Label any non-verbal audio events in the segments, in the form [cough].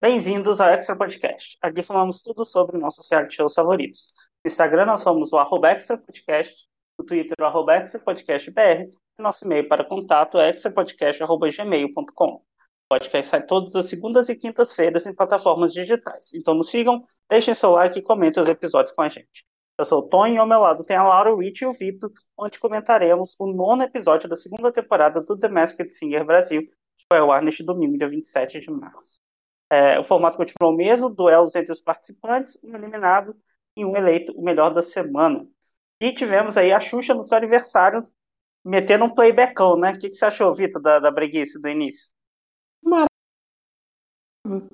Bem-vindos ao Extra Podcast. Aqui falamos tudo sobre nossos reality shows favoritos. No Instagram nós somos o Extra Podcast, no Twitter o Extra Podcast BR, e nosso e-mail para contato é extrapodcast.gmail.com. O podcast sai todas as segundas e quintas-feiras em plataformas digitais. Então nos sigam, deixem seu like e comentem os episódios com a gente. Eu sou o Tony e ao meu lado tem a Laura, o Rich e o Vitor, onde comentaremos o nono episódio da segunda temporada do The Masked Singer Brasil, que foi ao ar neste domingo, dia 27 de março. É, o formato continuou o mesmo, duelos entre os participantes, um eliminado e um eleito o melhor da semana. E tivemos aí a Xuxa no seu aniversário, metendo um playbackão, né? O que, que você achou, Vitor, da, da breguice do início? Maravilhoso.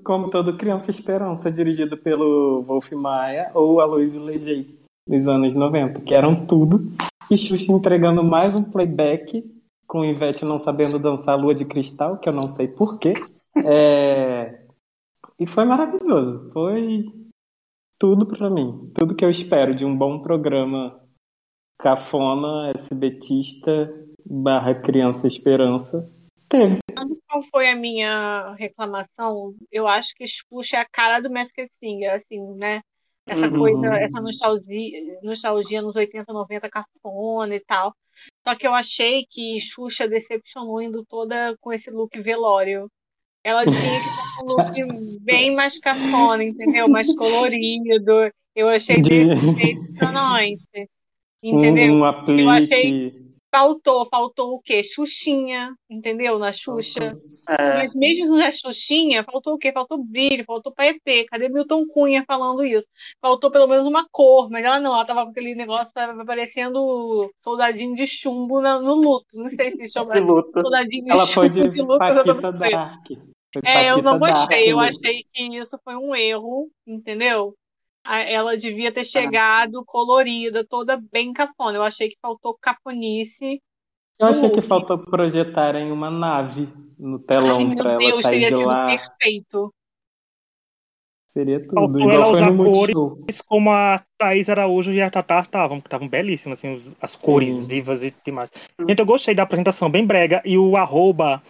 Como todo Criança Esperança, dirigido pelo Wolf Maia ou Aloysio Legei nos anos 90, que eram tudo. E Xuxa entregando mais um playback, com Ivete não sabendo dançar Lua de Cristal, que eu não sei porquê. É... E foi maravilhoso. Foi tudo para mim. Tudo que eu espero de um bom programa cafona, SBTista, barra Criança Esperança, teve. Sabe qual foi a minha reclamação? Eu acho que Xuxa é a cara do Masked Singer, assim, né? Essa Uhum. coisa, essa nostalgia, nostalgia nos 80, 90, cafona e tal. Só que eu achei que Xuxa decepcionou indo toda com esse look velório. Ela [laughs] tinha que estar com um look bem mais cafona, entendeu? Mais colorido. Eu achei De- decepcionante. Entendeu? Um, um Eu aplique. achei- Faltou, faltou o quê? Xuxinha, entendeu? Na Xuxa. É, Mas mesmo na Xuxinha, faltou o quê? Faltou brilho, faltou paetê. Cadê Milton Cunha falando isso? Faltou pelo menos uma cor, mas ela não, ela tava com aquele negócio pa- parecendo soldadinho de chumbo no luto. Não sei se chama [laughs] soldadinho de Ela foi chumbo de de luto. eu Paquita. Dark. É, eu não gostei. Eu achei que isso foi um erro, entendeu? Ela devia ter chegado colorida, toda bem cafona. Eu achei que faltou cafonice. Eu achei que faltou projetarem uma nave no telão Ai, pra meu ela Deus, sair de lá. perfeito. Seria tudo. Faltou Igual ela usar cores. Multishow. como a Thaís Araújo e a Tatá estavam, que estavam belíssimas, assim, as cores Sim. vivas e demais. Gente, eu gostei da apresentação, bem brega. E o arroba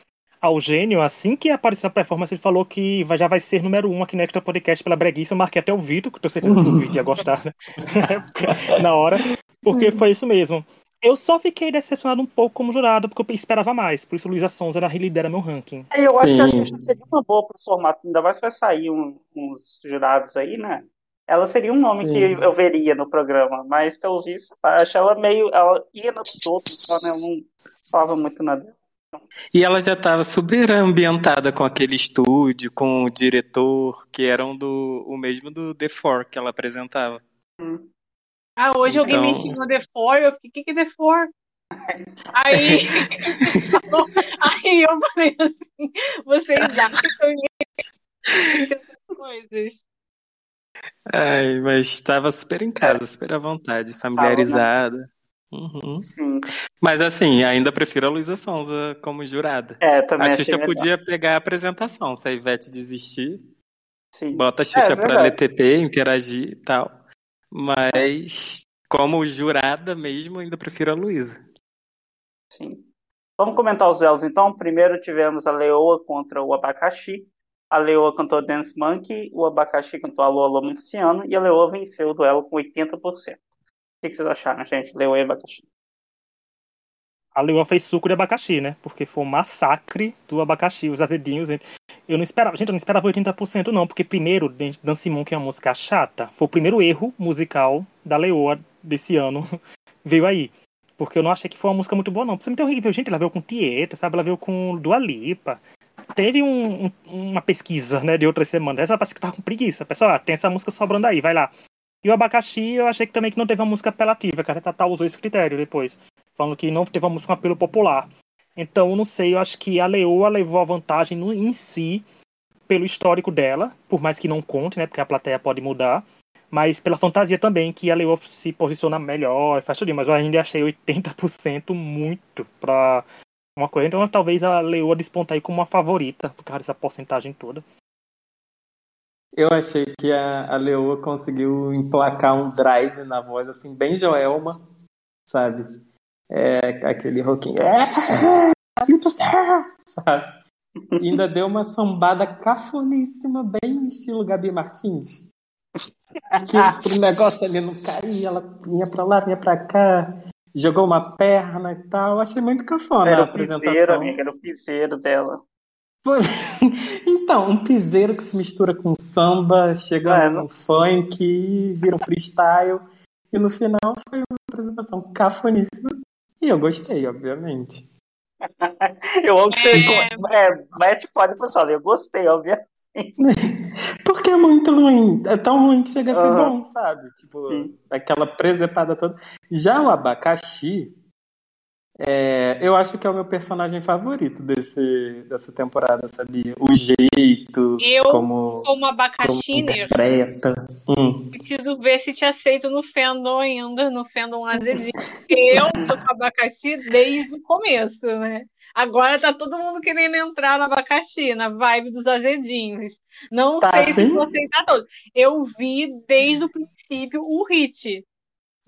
ao gênio, assim que apareceu a performance, ele falou que vai- já vai ser número um aqui no Extra Podcast pela breguiça. Eu marquei até o Vitor, que eu tenho certeza que o Vitor ia gostar, né? [laughs] Na hora. Porque foi isso mesmo. Eu só fiquei decepcionado um pouco como jurado, porque eu esperava mais. Por isso, Luísa Sonza ela lidera meu ranking. É, Eu acho que a Sim. Xuxa seria uma boa pro formato, ainda mais vai sair um- uns jurados aí, né? Ela seria um nome Sim. que eu veria no programa, mas pelo visto, eu acho ela meio. Ela ia nos outros, só, né? Eu não falava muito nada. E ela já estava super ambientada com aquele estúdio, com o diretor, que eram do o mesmo do The Four que ela apresentava. Ah, hoje alguém me Então- ensinou The Four, eu fiquei, o que que é The Four? Aí, [laughs] aí eu falei assim, vocês acham essas coisas? Ai, mas estava super em casa, super à vontade, familiarizada. Uhum. Sim. Mas assim, ainda prefiro a Luísa Sonza como jurada. É, também A Xuxa legal. podia pegar a apresentação, se a Ivete desistir, Sim. bota a Xuxa É, pra ler verdade. TP, interagir e tal. Mas como jurada mesmo, ainda prefiro a Luísa. Sim. Vamos comentar os duelos então. Primeiro tivemos a Leoa contra o Abacaxi. A Leoa cantou Dance Monkey, o Abacaxi cantou Alô Alô Marciano e a Leoa venceu o duelo com 80%. Que que vocês acharam, gente? Leoa e Abacaxi. A Leoa fez suco de abacaxi, né? Porque foi um massacre do abacaxi, os azedinhos. gente. Eu não esperava, gente, eu não esperava 80% não, porque primeiro, Dan Simon, que é uma música chata, foi o primeiro erro musical da Leoa desse ano, [laughs] veio aí. Porque eu não achei que foi uma música muito boa, não. Precisa me ter horrível. Gente, ela veio com Tieta, sabe? Ela veio com Dua Lipa. Teve um- um- uma pesquisa, né, de outras semanas. Essa parece que tava com preguiça. Pessoal, ah, tem essa música sobrando aí, vai lá. E o abacaxi, eu achei que também que não teve uma música apelativa, que a Tatá usou esse critério depois falando que não teve uma música com apelo popular. Então, não sei, eu acho que a Leoa levou a vantagem no, em si, pelo histórico dela, por mais que não conte, né, porque a plateia pode mudar, mas pela fantasia também, que a Leoa se posiciona melhor, faz tudo, mas eu ainda achei 80% muito pra uma coisa, então talvez a Leoa desponta aí como uma favorita, por causa dessa porcentagem toda. Eu achei que a, a Leoa conseguiu emplacar um drive na voz, assim, bem Joelma, sabe? É, aquele roquinho. É, sabe? E ainda deu uma sambada cafoníssima, bem estilo Gabi Martins. Que o negócio ali não caía, ela vinha pra lá, vinha pra cá, jogou uma perna e tal. Achei muito cafona Era a o piseiro, apresentação. amiga, era o piseiro dela. Pois- [laughs] Então, um piseiro que se mistura com samba, chega É, no funk, vira um freestyle. E no final foi uma apresentação cafoníssima. E eu gostei, obviamente. [laughs] Eu amo que você. É. É, mete pode solo. Eu gostei, obviamente. [laughs] Porque é muito ruim. É tão ruim que chega a ser Aham. bom, sabe? Tipo, Sim. aquela presepada toda. Já o abacaxi, é, eu acho que é o meu personagem favorito desse, dessa temporada, sabia? O jeito, Eu, como, como como abacaxiner, interpreta. Hum. preciso ver se te aceito no fandom ainda, no fandom azedinho. Eu com abacaxi desde o começo, né? Agora tá todo mundo querendo entrar no abacaxi, na vibe dos azedinhos. Não Tá sei se assim? vou aceitar todos. Eu vi desde o princípio o hit.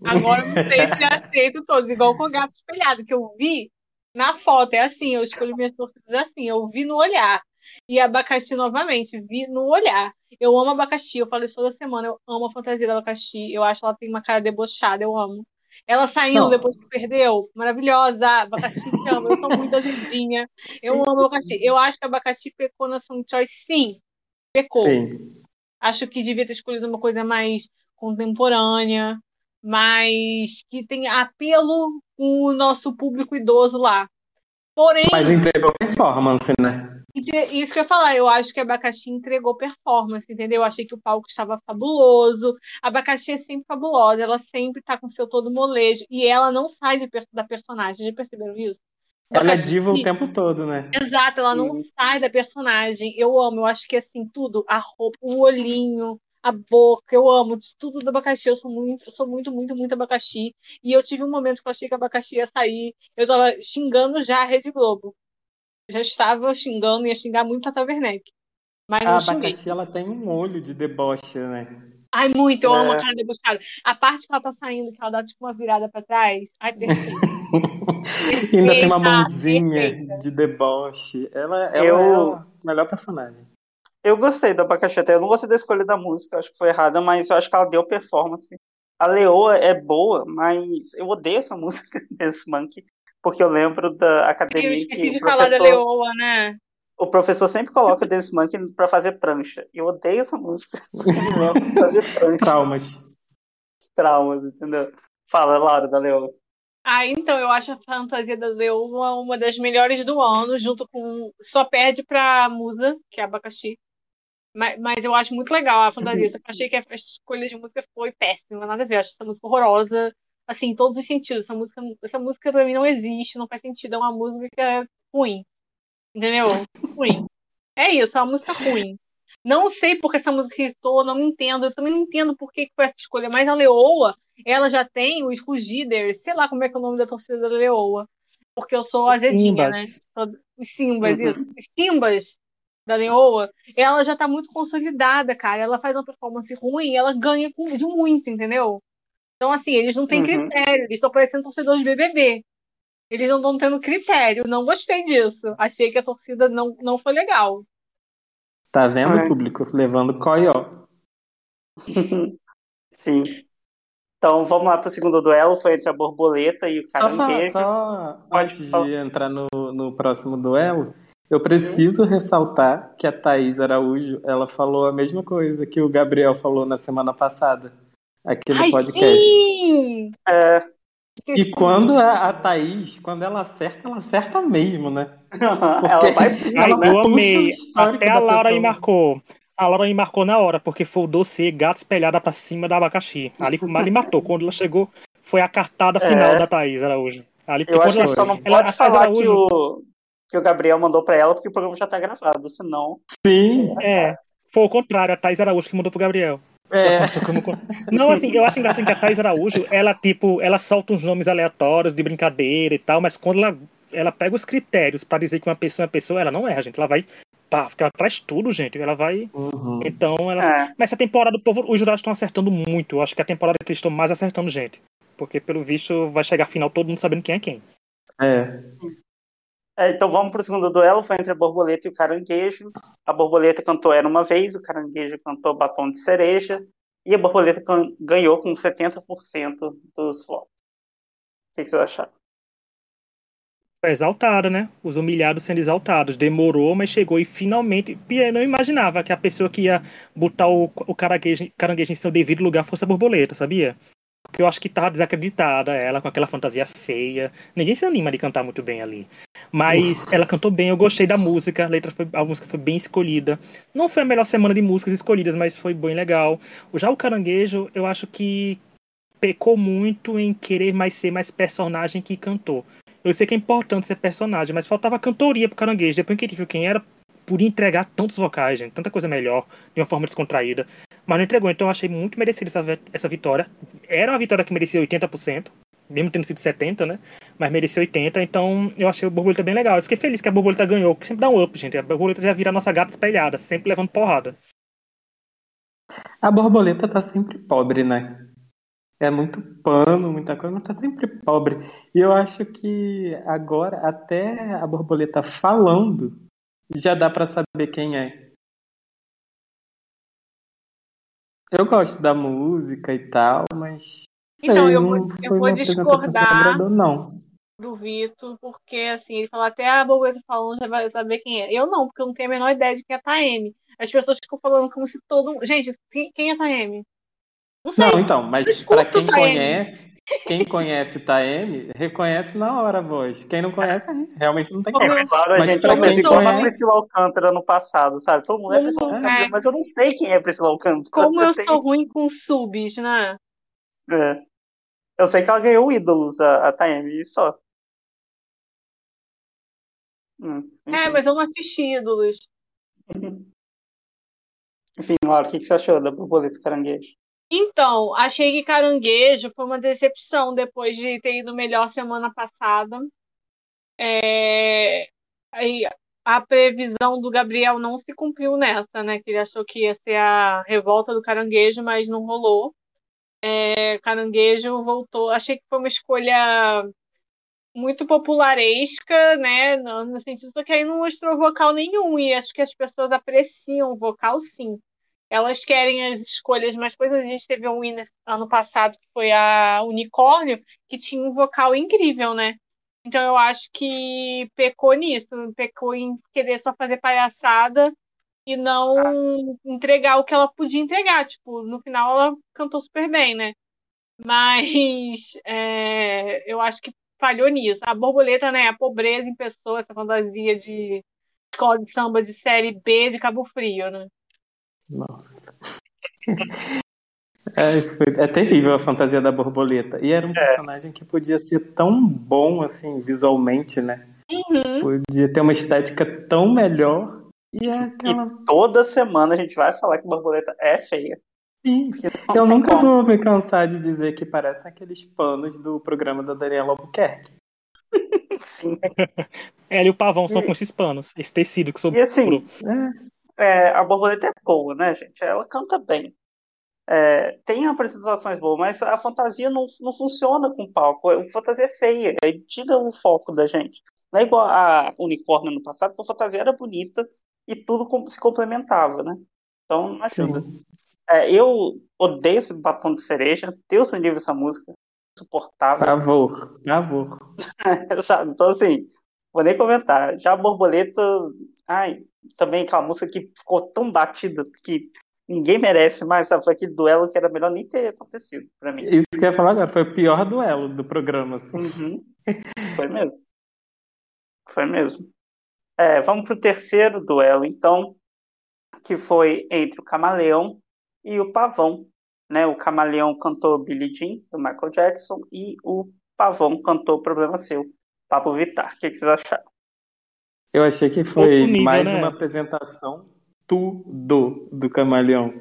Agora eu não sei se [laughs] aceito todos, igual com o gato espelhado, que eu vi na foto. É assim, eu escolhi minhas torcidas assim, eu vi no olhar. E abacaxi novamente, vi no olhar. Eu amo abacaxi, eu falo isso toda semana, eu amo a fantasia do abacaxi. Eu acho que ela tem uma cara debochada, eu amo. Ela saindo Não. depois que perdeu, maravilhosa. Abacaxi te amo, eu sou muito [laughs] azedinha. Eu amo abacaxi. Eu acho que abacaxi pecou na Song Choice, sim. Pecou. Sim. Acho que devia ter escolhido uma coisa mais contemporânea, mais que tem apelo com o nosso público idoso lá. Porém, Mas entregou performance, né? isso que eu ia falar, eu acho que Abacaxi entregou performance, entendeu? Eu achei que o palco estava fabuloso. Abacaxi é sempre fabulosa, ela sempre tá com seu todo molejo e ela não sai de da personagem. Já perceberam isso? Ela é diva o tempo todo, né? Exato, ela não Sim. sai da personagem. Eu amo, eu acho que assim, tudo, a roupa, o olhinho, a boca, eu amo tudo do abacaxi. Eu sou muito, eu sou muito, muito, muito abacaxi. E eu tive um momento que eu achei que abacaxi ia sair. Eu tava xingando já a Rede Globo. Já estava xingando, ia xingar muito a Tata Werneck. Mas A não xinguei. abacaxi, ela tem um olho de deboche, né? Ai, muito, eu amo É. a cara debochada. A parte que ela tá saindo, que ela dá tipo uma virada pra trás. Ai, perfeito. [laughs] Ainda tem uma mãozinha perfeita. de deboche. Ela, ela Eu- é o melhor personagem. Eu gostei do abacaxi até. Eu não gostei da escolha da música, acho que foi errada, mas eu acho que ela deu performance. A Leoa é boa, mas eu odeio essa [laughs] música desse Monkey, porque eu lembro da Eu academia esqueci que de o falar da professor, Leoa, né? o professor sempre coloca Dance Monkey pra fazer prancha. Eu odeio essa música. Eu lembro de fazer prancha. Traumas. Traumas, entendeu? Fala, Laura, da Leoa. Ah, então, eu acho a fantasia da Leoa uma das melhores do ano, junto com. Só perde pra Musa, que é abacaxi. Mas, mas eu acho muito legal a fantasia. Só que eu achei que a escolha de música foi péssima, nada a ver. Eu acho essa música horrorosa, assim, em todos os sentidos. Essa música, essa música pra mim não existe, não faz sentido. É uma música é ruim. Entendeu? Ruim. É isso, é uma música ruim. Não sei porque essa música irritou, não entendo. Eu também não entendo por que que foi essa escolha. Mas a Leoa, ela já tem os Fugiders, sei lá como é que é o nome da torcida da Leoa. Porque eu sou azedinha, né? Simbas. Os Simbas, Uhum. isso. Os Simbas da Leoa, ela já tá muito consolidada, cara. Ela faz uma performance ruim e ela ganha com- de muito, entendeu? Então, assim, eles não têm Uhum. critério, eles estão parecendo torcedores de BBB. Eles não estão tendo critério. Não gostei disso. Achei que a torcida não, não foi legal. Tá vendo, É. público? Levando coió. [laughs] Sim. Então vamos lá pro segundo duelo. Foi entre a borboleta e o Só, caranguejo. só Pode antes falar. de entrar no, no próximo duelo, eu preciso ressaltar que a Thaís Araújo, ela falou a mesma coisa que o Gabriel falou na semana passada, aqui no Ai, podcast. sim! É, E quando a, a Thaís, quando ela acerta, ela acerta mesmo, né? [laughs] ela vai Ai, Ela né? eu amei. Até a Laura me pessoa. marcou. A Laura me marcou na hora, porque foi o doce gato espelhada pra cima da abacaxi. Ali, [laughs] ali matou. Quando ela chegou, foi a cartada final É. da Thaís Araújo. Ali, Eu acho que ela- só não ela- pode falar que Araújo- o, que o Gabriel mandou pra ela, porque o programa já tá gravado, senão. Sim, É, foi o contrário, a Thaís Araújo que mandou pro Gabriel. é. Nossa, como- Não, assim, eu acho engraçado que a Thaís Araújo, ela, tipo, ela solta uns nomes aleatórios de brincadeira e tal, mas quando ela, ela pega os critérios pra dizer que uma pessoa é uma pessoa, ela não erra, gente. Ela vai. Pá, porque ela traz tudo, gente. Ela vai. Uhum. Então, ela. É, Mas essa temporada, o povo, os jurados estão acertando muito. Eu acho que é a temporada que eles estão mais acertando gente. Porque, pelo visto, vai chegar a final todo mundo sabendo quem é quem. É. É, então vamos para o segundo duelo, foi entre a borboleta e o caranguejo. A borboleta cantou Era Uma Vez, o caranguejo cantou Batom de Cereja, e a borboleta ganhou com 70% dos votos. O que vocês acharam? Foi exaltada, né? Os humilhados sendo exaltados. Demorou, mas chegou e finalmente. Eu não imaginava que a pessoa que ia botar o, o caranguejo, caranguejo em seu devido lugar fosse a borboleta, sabia? Porque eu acho que tava desacreditada ela com aquela fantasia feia. Ninguém se anima de cantar muito bem ali. Mas uh. ela cantou bem, eu gostei da música, a letra foi, a música foi bem escolhida. Não foi a melhor semana de músicas escolhidas, mas foi bem legal. Já o Caranguejo, eu acho que pecou muito em querer mais ser mais personagem que cantou. Eu sei que é importante ser personagem, mas faltava cantoria pro Caranguejo. Depois que ele viu quem era, por entregar tantos vocais, gente, tanta coisa melhor, de uma forma descontraída. Mas não entregou, então eu achei muito merecida essa, essa vitória. Era uma vitória que merecia 80%, mesmo tendo sido 70, né? Mas merecia 80, então eu achei o Borboleta bem legal. Eu fiquei feliz que a Borboleta ganhou, porque sempre dá um up, gente. A Borboleta já vira a nossa gata espelhada, sempre levando porrada. A Borboleta tá sempre pobre, né? É muito pano, muita coisa, mas tá sempre pobre. E eu acho que agora, até a Borboleta falando, já dá para saber quem é. Eu gosto da música e tal, mas. Então, eu vou, eu vou discordar não. do Vitor, porque assim, ele fala até a borboleta falando, já vai saber quem é. Eu não, porque eu não tenho a menor ideia de quem é a Taeme. As pessoas ficam falando como se todo. Gente, quem é Taeme? Não sei. Não, então, mas para quem conhece, quem conhece Taeme, reconhece na hora a voz. Quem não conhece, realmente não tem como. É, claro, a gente quem conhece... a Priscila Alcântara no passado, sabe? Todo mundo é Priscila Alcântara, é. mas eu não sei quem é Priscila Alcântara. Como eu, eu sou ruim com subs, né? É. Eu sei que ela ganhou ídolos, a, a Taeme, só. Hum, é, mas eu não assisti ídolos. [laughs] Enfim, Laura, o que, que você achou da borboleta caranguejo? Então, achei que Caranguejo foi uma decepção depois de ter ido melhor semana passada. É... a previsão do Gabriel não se cumpriu nessa, né? Que ele achou que ia ser a revolta do Caranguejo, mas não rolou. É... Caranguejo voltou. Achei que foi uma escolha muito popularesca, né? No sentido que aí não mostrou vocal nenhum. E acho que as pessoas apreciam o vocal, sim elas querem as escolhas mais coisas. A gente teve um winner ano passado que foi a Unicórnio, que tinha um vocal incrível, né? Então eu acho que pecou nisso, pecou em querer só fazer palhaçada e não entregar o que ela podia entregar. Tipo, no final ela cantou super bem, né? Mas [laughs] é, eu acho que falhou nisso. A borboleta, né? A pobreza em pessoa, essa fantasia de escola de samba de série B de Cabo Frio, né? Nossa. [laughs] É, foi, é terrível a fantasia da borboleta. E era um é. personagem que podia ser tão bom, assim, visualmente, né? Uhum. Podia ter uma estética tão melhor. E, é aquela... e toda semana a gente vai falar que borboleta é feia. Sim. Eu nunca como. vou me cansar de dizer que parecem aqueles panos do programa da Daniela Albuquerque. [laughs] Sim. Ela e o pavão são com esses panos, esse tecido que sobrou. E assim, é é, a borboleta é boa, né, gente? Ela canta bem. É, tem apresentações boas, mas a fantasia não, não funciona com palco. A fantasia é feia, aí tira o foco da gente. Não é igual a Unicórnio no passado, que a fantasia era bonita e tudo se complementava, né? Então não ajuda. É, eu odeio esse batom de cereja. Deus me livre essa música. Insuportável. Favor, favor. [laughs] Sabe? Então, assim, vou nem comentar. Já a borboleta. Ai, também aquela música que ficou tão batida que ninguém merece mais, sabe? Foi aquele duelo que era melhor nem ter acontecido para mim. Isso que eu ia falar agora, foi o pior duelo do programa. Assim. Uhum. Foi mesmo. Foi mesmo. É, vamos pro terceiro duelo, então, que foi entre o Camaleão e o Pavão. Né? O Camaleão cantou Billie Jean, do Michael Jackson, e o Pavão cantou Problema Seu, Pablo Vittar. O que, que vocês acharam? Eu achei que foi nível, mais né? uma apresentação tudo do Camaleão.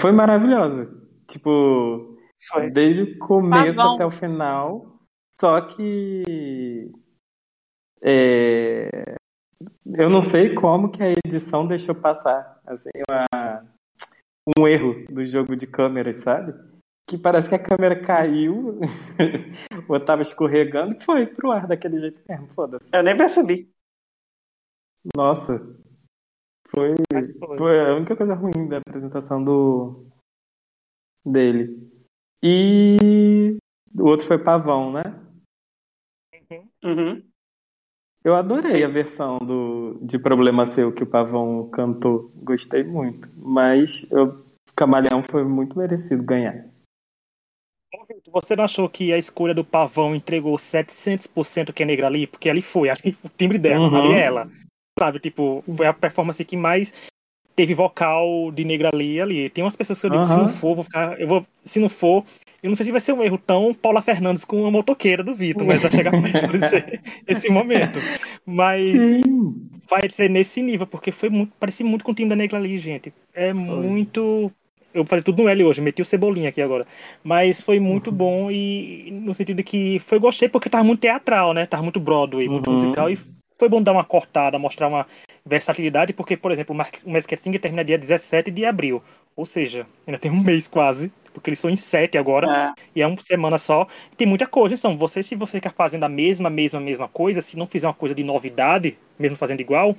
Foi maravilhosa. Tipo, foi. desde o começo tá até o final. Só que. É, eu não sei como que a edição deixou passar assim, uma, um erro do jogo de câmeras, sabe? que parece que a câmera caiu, [laughs] ou tava escorregando e foi pro ar daquele jeito mesmo, foda-se. Eu nem percebi. Nossa, foi, foi. foi a única coisa ruim da apresentação do dele. E o outro foi Pavão, né? Uhum. Eu adorei a versão do, de Problema Seu que o Pavão cantou. Gostei muito. Mas eu, Camaleão foi muito merecido ganhar. Você não achou que a escolha do Pavão entregou 700% que é negra ali? Porque ali foi, ali, o timbre dela, Uhum. ali é ela. Sabe, tipo, foi a performance que mais teve vocal de negra ali ali. Tem umas pessoas que eu digo, se Aham. não for, vou ficar. Eu vou, se não for, eu não sei se vai ser um erro tão Paula Fernandes com a motoqueira do Vitor, mas vai chegar [laughs] perto desse esse momento. Mas Sim. vai ser nesse nível, porque foi muito, parecia muito com o time da Negra ali, gente. É muito. Eu falei tudo no L hoje, meti o cebolinha aqui agora. Mas foi muito Uhum. bom e no sentido de que foi gostei porque tava muito teatral, né? Tava muito Broadway, muito Uhum. musical e foi bom dar uma cortada, mostrar uma versatilidade, porque, por exemplo, o Mask Singer termina dia 17 de abril. Ou seja, ainda tem um mês quase, porque eles são em sete agora É. e é uma semana só. Tem muita coisa, então, você, se você ficar fazendo a mesma, mesma, mesma coisa, se não fizer uma coisa de novidade, mesmo fazendo igual,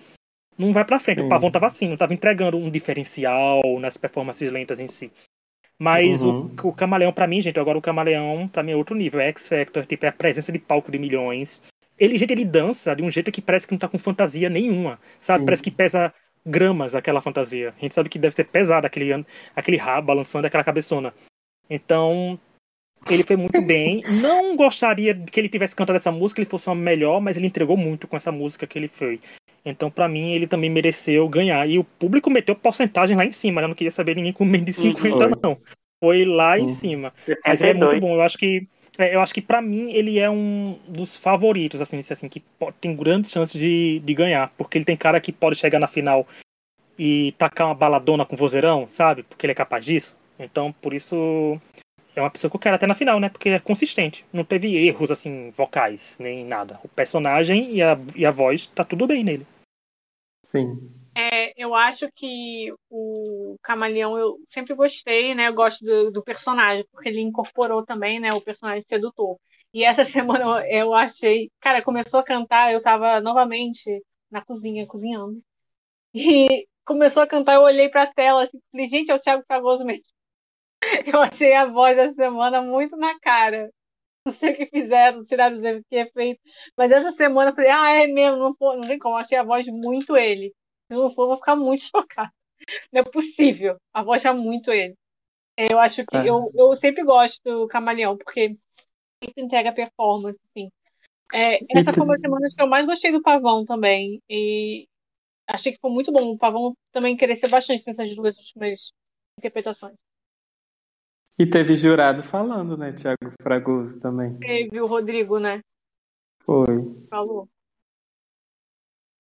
não vai pra frente. Sim. O Pavão tava assim, não tava entregando um diferencial nas performances lentas em si. Mas Uhum. o, o Camaleão, pra mim, gente, agora o Camaleão, pra mim, é outro nível. É X Factor, tipo, é a presença de palco de milhões. Ele, gente, ele dança de um jeito que parece que não tá com fantasia nenhuma, sabe? Sim. Parece que pesa gramas aquela fantasia. A gente sabe que deve ser pesado aquele, aquele rabo balançando aquela cabeçona. Então, ele foi muito [laughs] bem. Não gostaria que ele tivesse cantado essa música, ele fosse uma melhor, mas ele entregou muito com essa música que ele foi. Então, pra mim, ele também mereceu ganhar. E o público meteu porcentagem lá em cima, né? Eu não queria saber ninguém com menos de Uhum. 50, Foi. não. Foi lá em Uhum. cima. Mas ele é 72. muito bom. Eu acho que. É, Eu acho que pra mim ele é um dos favoritos, assim, assim que tem grande chance de, de ganhar, porque ele tem cara que pode chegar na final e tacar uma baladona com vozeirão, sabe? Porque ele é capaz disso. Então, por isso é uma pessoa que eu quero até na final, né? Porque ele é consistente. Não teve erros assim vocais nem nada. O personagem e a, e a voz tá tudo bem nele. Sim. É, eu acho que o Camaleão eu sempre gostei, né? Eu gosto do, do personagem, porque ele incorporou também, né, o personagem sedutor. E essa [laughs] semana eu, achei. Cara, começou a cantar, eu tava novamente na cozinha, cozinhando. E começou a cantar, eu olhei pra tela assim, falei, gente, é o Thiago Fragoso mesmo. [laughs] Eu achei a voz dessa semana muito na cara. Não sei o que fizeram, tiraram os efeitos. Mas essa semana eu falei, ah, é mesmo, não, não tem como. Eu achei a voz muito ele. Se não for, eu vou ficar muito [laughs] chocada. Não é possível. A voz é muito ele. Eu acho que É. eu, eu sempre gosto do Camaleão, porque sempre entrega performance, assim. É, essa foi uma das semanas que eu mais gostei do Pavão também. E achei que foi muito bom. O Pavão também cresceu bastante nessas duas últimas interpretações. E teve jurado falando, né, Thiago Fragoso também. Teve o Rodrigo, né? Foi. Falou.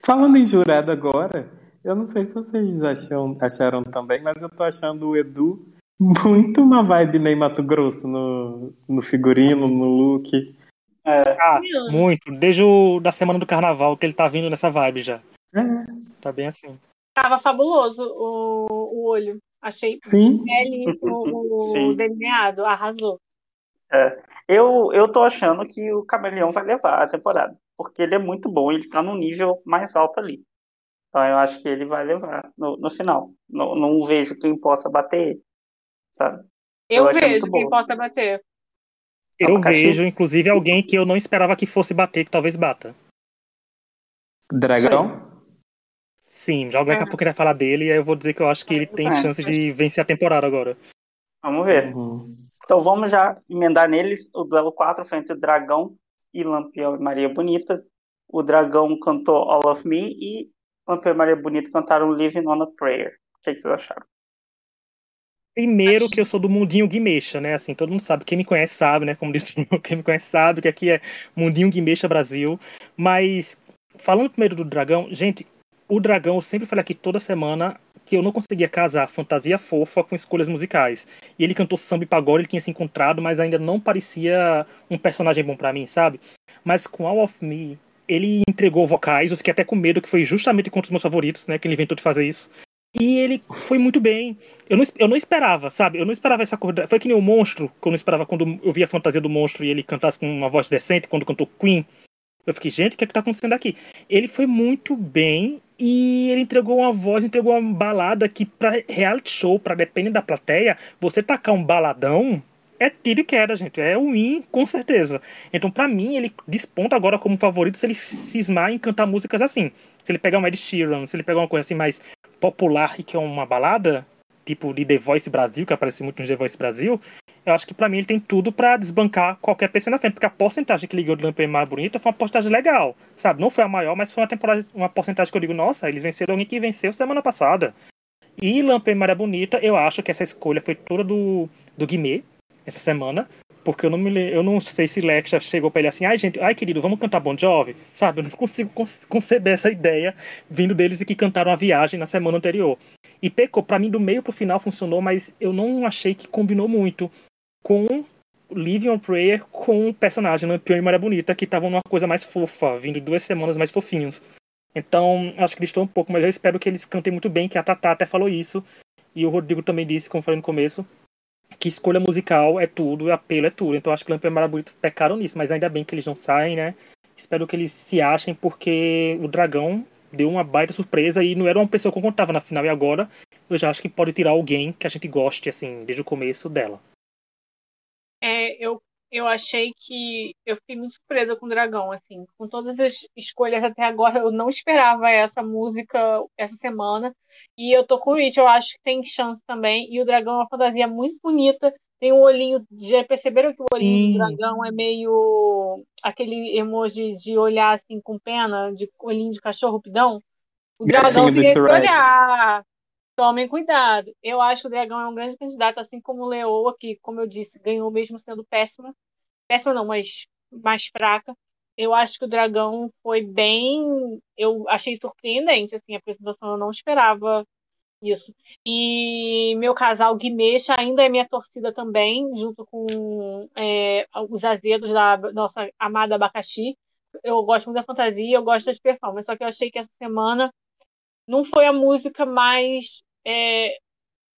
Falando em jurado agora, eu não sei se vocês acham, acharam também, mas eu tô achando o Edu muito uma vibe Ney Mato Grosso no, no figurino, no look. Ah, Sim. muito. Desde o, da semana do carnaval que ele tá vindo nessa vibe já. É, Tá bem assim. Tava fabuloso o, o olho. Achei sim. belíssimo o, [laughs] Sim. o delineado. Arrasou. Eu, eu tô achando que o Camaleão vai levar a temporada, porque ele é muito bom, ele tá num nível mais alto ali. Então eu acho que ele vai levar no, no final. Não, não vejo quem possa bater ele, sabe? Eu Eu, vejo quem possa bater. Eu Abacaxi? vejo, inclusive, alguém que eu não esperava que fosse bater, que talvez bata. Dragão? Sim, já daqui a pouco ele vai falar dele e aí eu vou dizer que eu acho que ele tem É. chance de vencer a temporada agora. Vamos ver. Uhum. Então vamos já emendar neles o duelo 4 foi entre o Dragão e Lampião e Maria Bonita. O Dragão cantou All of Me e Lampião e Maria Bonita cantaram Living on a Prayer. O que, que vocês acharam? Primeiro que eu sou do mundinho Guimeixa, né? Assim, todo mundo sabe. Quem me conhece sabe, né? Como disse, quem me conhece sabe que aqui é mundinho Guimeixa Brasil. Mas, falando primeiro do Dragão, gente, o Dragão, eu sempre falei aqui toda semana que eu não conseguia casar fantasia fofa com escolhas musicais. E ele cantou samba e pagode, ele tinha se encontrado, mas ainda não parecia um personagem bom pra mim, sabe? Mas com All of Me, ele entregou vocais, eu fiquei até com medo, que foi justamente contra os meus favoritos, né? Que ele inventou de fazer isso. E ele foi muito bem. Eu não, eu não esperava, sabe? Eu não esperava essa corrida. Foi que nem o monstro, que eu não esperava quando eu vi a fantasia do monstro e ele cantasse com uma voz decente quando cantou Queen. Eu fiquei, gente, o que é que tá acontecendo aqui? Ele foi muito bem e ele entregou uma voz, entregou uma balada que pra reality show, pra depender da plateia, você tacar um baladão é tiro e queda, gente. É o win, com certeza. Então, para mim, ele desponta agora como favorito se ele cismar em cantar músicas assim. Se ele pegar um Ed Sheeran, se ele pegar uma coisa assim mais popular e que é uma balada, tipo de The Voice Brasil, que aparece muito no The Voice Brasil, eu acho que para mim ele tem tudo para desbancar qualquer pessoa na frente, porque a porcentagem que ligou do Lampião mais bonita foi uma porcentagem legal, sabe? Não foi a maior, mas foi uma temporada, uma porcentagem que eu digo, nossa, eles venceram alguém que venceu semana passada. E Lampião Maria Bonita, eu acho que essa escolha foi toda do, do Guimê, essa semana, porque eu não me eu não sei se Lex chegou para ele assim, ai gente, ai querido, vamos cantar Bon Jovi, sabe? Eu não consigo conceber essa ideia vindo deles e que cantaram a viagem na semana anterior. E pecou, para mim do meio pro final funcionou, mas eu não achei que combinou muito com Living on Prayer com o personagem Lampião e Maria Bonita, que estavam numa coisa mais fofa, vindo duas semanas mais fofinhos. Então, acho que eles estão um pouco, mas eu espero que eles cantem muito bem, que a Tatá até falou isso. E o Rodrigo também disse, como falei no começo, que escolha musical é tudo, apelo é tudo. Então acho que Lampião e Marabunito pecaram nisso, mas ainda bem que eles não saem, né? Espero que eles se achem, porque o Dragão deu uma baita surpresa e não era uma pessoa que eu contava na final, e agora eu já acho que pode tirar alguém que a gente goste, assim, desde o começo dela. É, eu eu achei que eu fiquei muito surpresa com o Dragão, assim, com todas as escolhas até agora, eu não esperava essa música essa semana. E eu tô com o Rich, eu acho que tem chance também. E o Dragão é uma fantasia muito bonita. Tem um olhinho, já perceberam que o olhinho Sim. do dragão é meio aquele emoji de olhar assim com pena, de olhinho de cachorro pidão? O dragão tem que olhar. Tomem cuidado. Eu acho que o Dragão é um grande candidato, assim como o Leoa, que, como eu disse, ganhou mesmo sendo péssima. Péssima não, mas mais fraca. Eu acho que o Dragão foi bem. Eu achei surpreendente, assim, a apresentação. Eu não esperava isso. E meu casal Guimecha ainda é minha torcida também, junto com é, os azedos da nossa amada abacaxi. Eu gosto muito da fantasia, eu gosto das performances, só que eu achei que essa semana não foi a música mais é,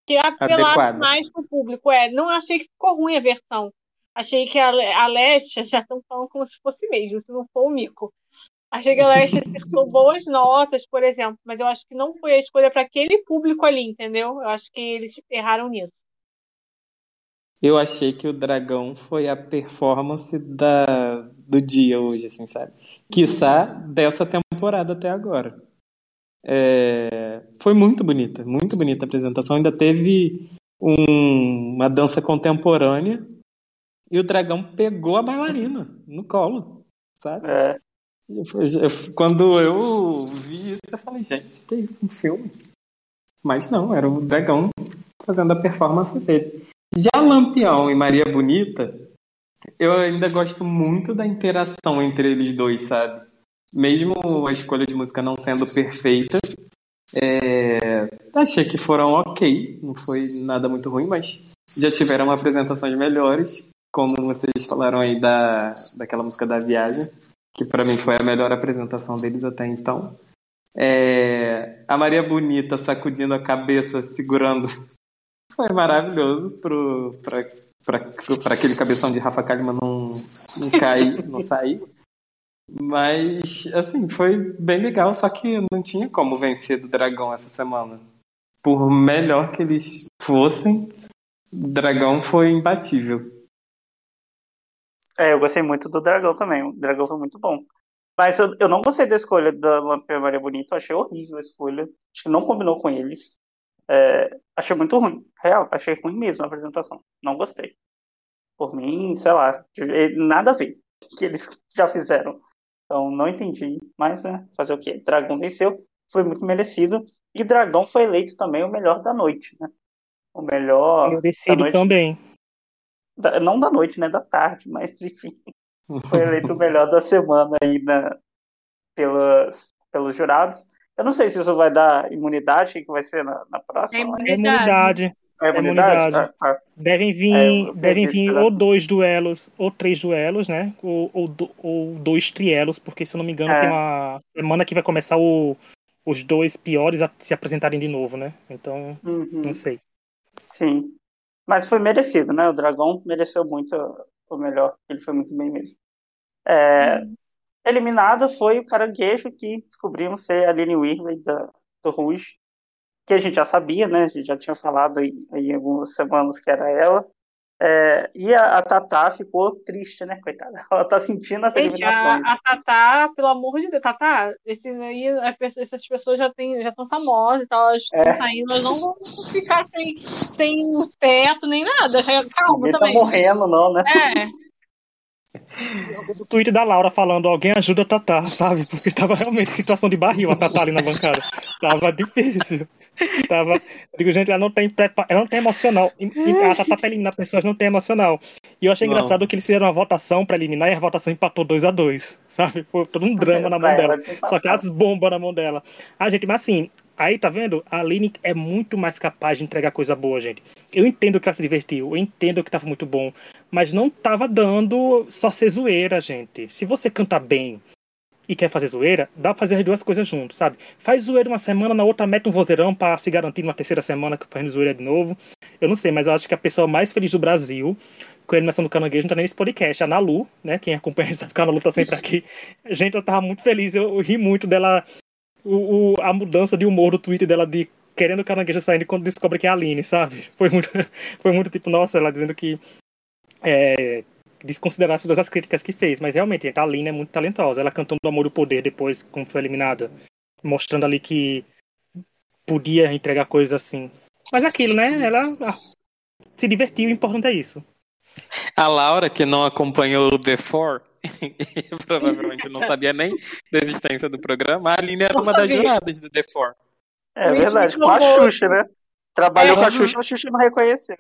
que apelava mais para o público. É, não achei que ficou ruim a versão. Achei que a, a Leste, já estão falando como se fosse mesmo, se não for o Mico. Achei que a Leste [laughs] acertou boas notas, por exemplo, mas eu acho que não foi a escolha para aquele público ali, entendeu? Eu acho que eles erraram nisso. Eu achei que o Dragão foi a performance da, do dia hoje, assim, sabe? Quiçá dessa temporada até agora. É, foi muito bonita, muito bonita a apresentação. Ainda teve um, uma dança contemporânea e o dragão pegou a bailarina no colo, sabe? É. Eu, eu, quando eu vi isso, eu falei, gente, que isso, um filme? Mas não, era o dragão fazendo a performance dele. Já Lampião e Maria Bonita, eu ainda gosto muito da interação entre eles dois, sabe? Mesmo a escolha de música não sendo perfeita, é, achei que foram ok, não foi nada muito ruim, mas já tiveram apresentações melhores, como vocês falaram aí da, daquela música da viagem, que para mim foi a melhor apresentação deles até então. É, a Maria Bonita sacudindo a cabeça, segurando, [laughs] foi maravilhoso para aquele cabeção de Rafa Kalimann não, não cair, não sair. Mas, assim, foi bem legal, só que não tinha como vencer do dragão essa semana. Por melhor que eles fossem, o dragão foi imbatível. É, eu gostei muito do dragão também. O dragão foi muito bom. Mas eu, eu não gostei da escolha da Lampião Maria Bonita, achei horrível a escolha. Acho que não combinou com eles. É, achei muito ruim. Real, achei ruim mesmo a apresentação. Não gostei. Por mim, sei lá, nada a ver que eles já fizeram. Então, não entendi. Mas, né, fazer o quê? Dragão venceu, foi muito merecido. E Dragão foi eleito também o melhor da noite, né? O melhor. Merecido noite... também. Da, não da noite, né? Da tarde, [laughs] mas enfim. Foi eleito o melhor da semana aí na, pelos, pelos jurados. Eu não sei se isso vai dar imunidade, o que vai ser na, na próxima. É imunidade. É imunidade. É ah, Devem vir, é, devem vir ou dois duelos, ou três duelos, né? Ou, ou, ou dois trielos, porque se eu não me engano, é. tem uma semana que vai começar o, os dois piores a se apresentarem de novo, né? Então, Uhum. não sei. Sim. Mas foi merecido, né? O Dragão mereceu muito o melhor. Ele foi muito bem mesmo. É, eliminada foi o caranguejo que descobrimos ser a Aline Whirley da, do Rouge, que a gente já sabia, né? A gente já tinha falado aí, aí algumas semanas que era ela. É, e a, a Tatá ficou triste, né, coitada? [laughs] Ela tá sentindo as Gente, a, eliminações. a Tatá, pelo amor de Deus, Tatá, esse aí, essas pessoas já, têm, já são famosas e tal, elas estão É. saindo, elas não vão ficar sem, sem teto nem nada. Calma Ninguém tá também. morrendo, não, né? É, [laughs] [laughs] O tweet da Laura falando, alguém ajuda a Tatá, sabe? Porque tava realmente situação de barril a Tatá ali na bancada. Tava difícil. Tava. eu Digo, gente, ela não tem prepa... ela não tem emocional. A Tatá pra eliminar pessoas não tem emocional. E eu achei Não. engraçado que eles fizeram uma votação pra eliminar e a votação empatou 2 a 2 Sabe? Foi todo um drama na mão dela. Só que as bombas na mão dela. Ah, gente, mas assim, aí tá vendo? A Aline é muito mais capaz de entregar coisa boa, gente. Eu entendo que ela se divertiu, eu entendo que tava muito bom, mas não tava dando só ser zoeira, gente. Se você canta bem e quer fazer zoeira, dá pra fazer as duas coisas juntos, sabe? Faz zoeira uma semana, na outra mete um vozeirão pra se garantir numa terceira semana fazendo zoeira de novo. Eu não sei, mas eu acho que a pessoa mais feliz do Brasil com a animação do Caranguejo não tá nem nesse podcast. A Nalu, né? Quem acompanha sabe que a Nalu tá sempre aqui. Gente, eu tava muito feliz, eu, eu ri muito dela. O, o- a mudança de humor do Twitter dela de querendo caranguejo saindo quando descobre que é a Aline, sabe? [laughs] Foi muito, foi muito tipo, nossa, ela dizendo que é, desconsiderar todas as críticas que fez, mas realmente, a Aline é muito talentosa. Ela cantando do Amor e o Poder depois, como foi eliminada, mostrando ali que podia entregar coisas assim. Mas aquilo, né? Ela ah, se divertiu, o importante é isso. A Laura, que não acompanhou o The Four, [laughs] provavelmente não sabia nem da existência do programa, a Aline era Não uma das sabia. juradas do The Four. É O verdade, com a. Xuxa, né? Trabalhou É. com a Xuxa, a Xuxa não reconheceu.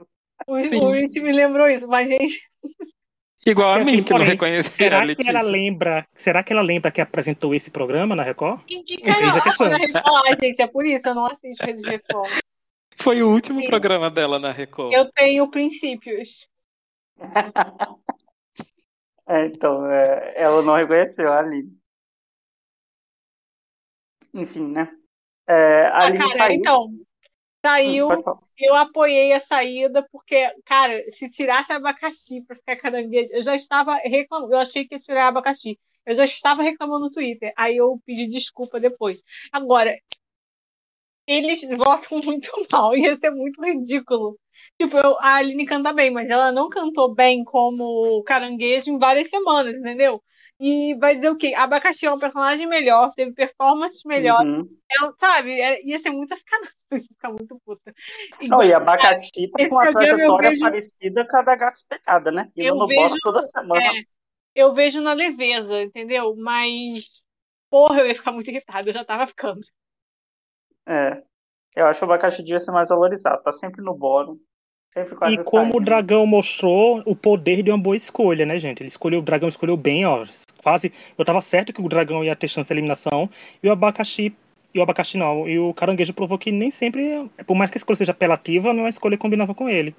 o, Sim. o Rich me lembrou isso, mas, gente, Igual a mim, que não porém. reconhecia a Será que ela lembra? Será que ela lembra que apresentou esse programa na Record? quem que Eis a questão. caramba falar, gente, é por isso, eu não assisto Rede de Reforma. Foi o último Sim. programa dela na Record. Eu tenho princípios. [laughs] É, então, é, ela não reconheceu a Aline. Enfim, né? É, a Ah, Aline cara, saiu. então, Hum, saiu, falar. eu apoiei a saída, porque, cara, se tirasse abacaxi pra ficar caranguejo, eu já estava reclamando, eu achei que ia tirar abacaxi. Eu já estava reclamando no Twitter, aí eu pedi desculpa depois. Agora, eles votam [laughs] muito mal, ia ser muito ridículo. Tipo, eu- a Aline canta bem, mas ela não cantou bem como caranguejo em várias semanas, entendeu? E vai dizer o quê? Abacaxi é um personagem melhor, teve performances melhores, Uhum. eu- sabe? É- ia ser muita sacanagem, [laughs] ficar muito puta. Não, e Abacaxi tá com uma trajetória vejo- parecida com a da Gata Espelhada, né? Indo Eu no vejo- toda semana. É, eu vejo na leveza, entendeu? Mas, porra, eu ia ficar muito irritada, eu já tava ficando. É. Eu acho que o abacaxi devia ser mais valorizado. Tá sempre no bórum. Sempre quase E como o dragão mostrou o poder de uma boa escolha, né, gente? Ele escolheu, o dragão escolheu bem, ó. Quase. Eu tava certo que o dragão ia ter chance de eliminação. E o abacaxi. E o abacaxi não. E o caranguejo provou que nem sempre. Por mais que a escolha seja apelativa, não é a escolha que combinava com ele.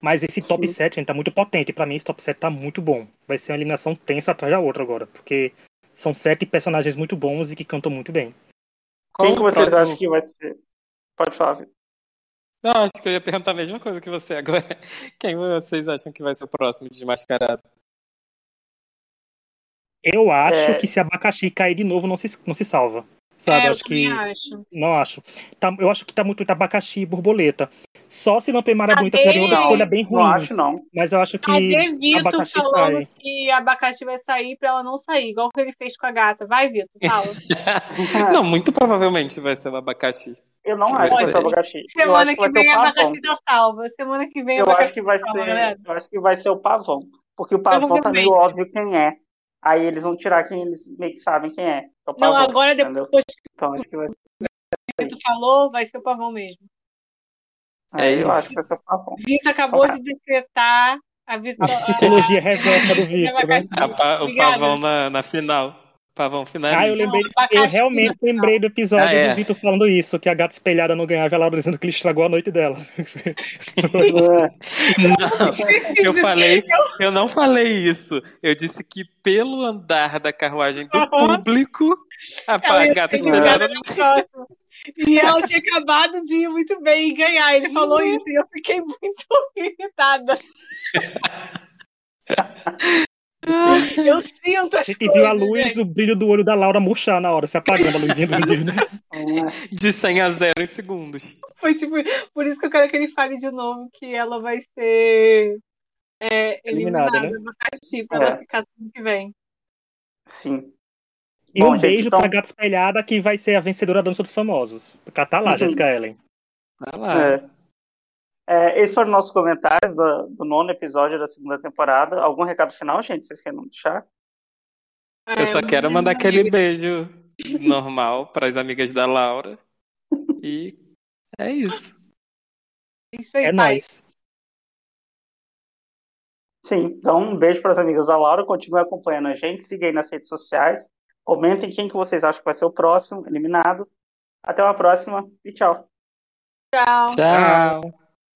Mas esse top Sim. 7, gente, tá muito potente. Pra mim, esse top 7 tá muito bom. Vai ser uma eliminação tensa atrás da outra agora. Porque são sete personagens muito bons e que cantam muito bem. Qual Quem que vocês próximo- acham que vai ser? Pode falar, Vitor. Não, acho que eu ia perguntar a mesma coisa que você agora. [laughs] Quem vocês acham que vai ser o próximo desmascarado? Eu acho É. que se abacaxi cair de novo, não se, não se salva. Sabe? é, eu acho que. acho. Não acho. Tá- eu acho que tá muito abacaxi e borboleta. Só se Lampe Marabunta Cadê? fizer Não, escolha bem Não ruim. acho, não. Mas eu acho que Cadê Vitor abacaxi falando sai. que abacaxi vai sair pra ela não sair, igual que ele fez com a gata? Vai, Vitor, fala. [laughs] Não, muito provavelmente vai ser o abacaxi. Eu não Que acho que vai ser o abacaxi. Eu Semana que vem pavão. abacaxi tá salva. Semana que vem Eu abacaxi acho que vai salva, ser. galera. Eu acho que vai ser o pavão. Porque o pavão tá meio óbvio quem é. Aí eles vão tirar quem eles meio que sabem quem é. É o Não, pavão. agora entendeu? depois Então acho que vai ser. o Vitor falou, vai ser o pavão mesmo. É É, eu isso. acho que vai ser o pavão. Vitor acabou Tá. de decretar a vitória. Psicologia reversa do Vitor, né? A o pavão na, na final. Pavão finalista. Ah, eu lembrei. Eu realmente lembrei do episódio Ah, é. do Vitor falando isso, que a gata espelhada não ganhava, e a Laura dizendo que ele estragou a noite dela. Não, eu falei, eu não falei isso. Eu disse que pelo andar da carruagem do público, A Ela gata próxima. E ela tinha acabado de ir muito bem e ganhar. Ele falou isso e eu fiquei muito [laughs] irritada. Eu sinto as A gente viu a coisas, luz, gente. o brilho do olho da Laura murchar na hora, se apagando a luzinha do Disney. [laughs] De 100 a 0 em segundos. Foi tipo, por isso que eu quero que ele fale de novo que ela vai ser é, Eliminada, eliminada né? no Abacaxi pra É. ela ficar ano que vem. Sim. E Bom, um gente, beijo então- pra Gata Espelhada, que vai ser a vencedora da Dança dos Famosos. Cá tá lá, Uhum. Jessica Ellen. Vai lá. É. É, esses foram nossos comentários do, do nono episódio da segunda temporada. Algum recado final, gente? Vocês querem deixar? Eu só É, quero mandar aquele beijo normal para as amigas da Laura. E é isso. Isso aí, É nóis. Sim, então um beijo para as amigas da Laura. Continuem acompanhando a gente. Siga aí nas redes sociais. Comentem quem que vocês acham que vai ser o próximo eliminado. Até uma próxima e tchau. Tchau. Tchau.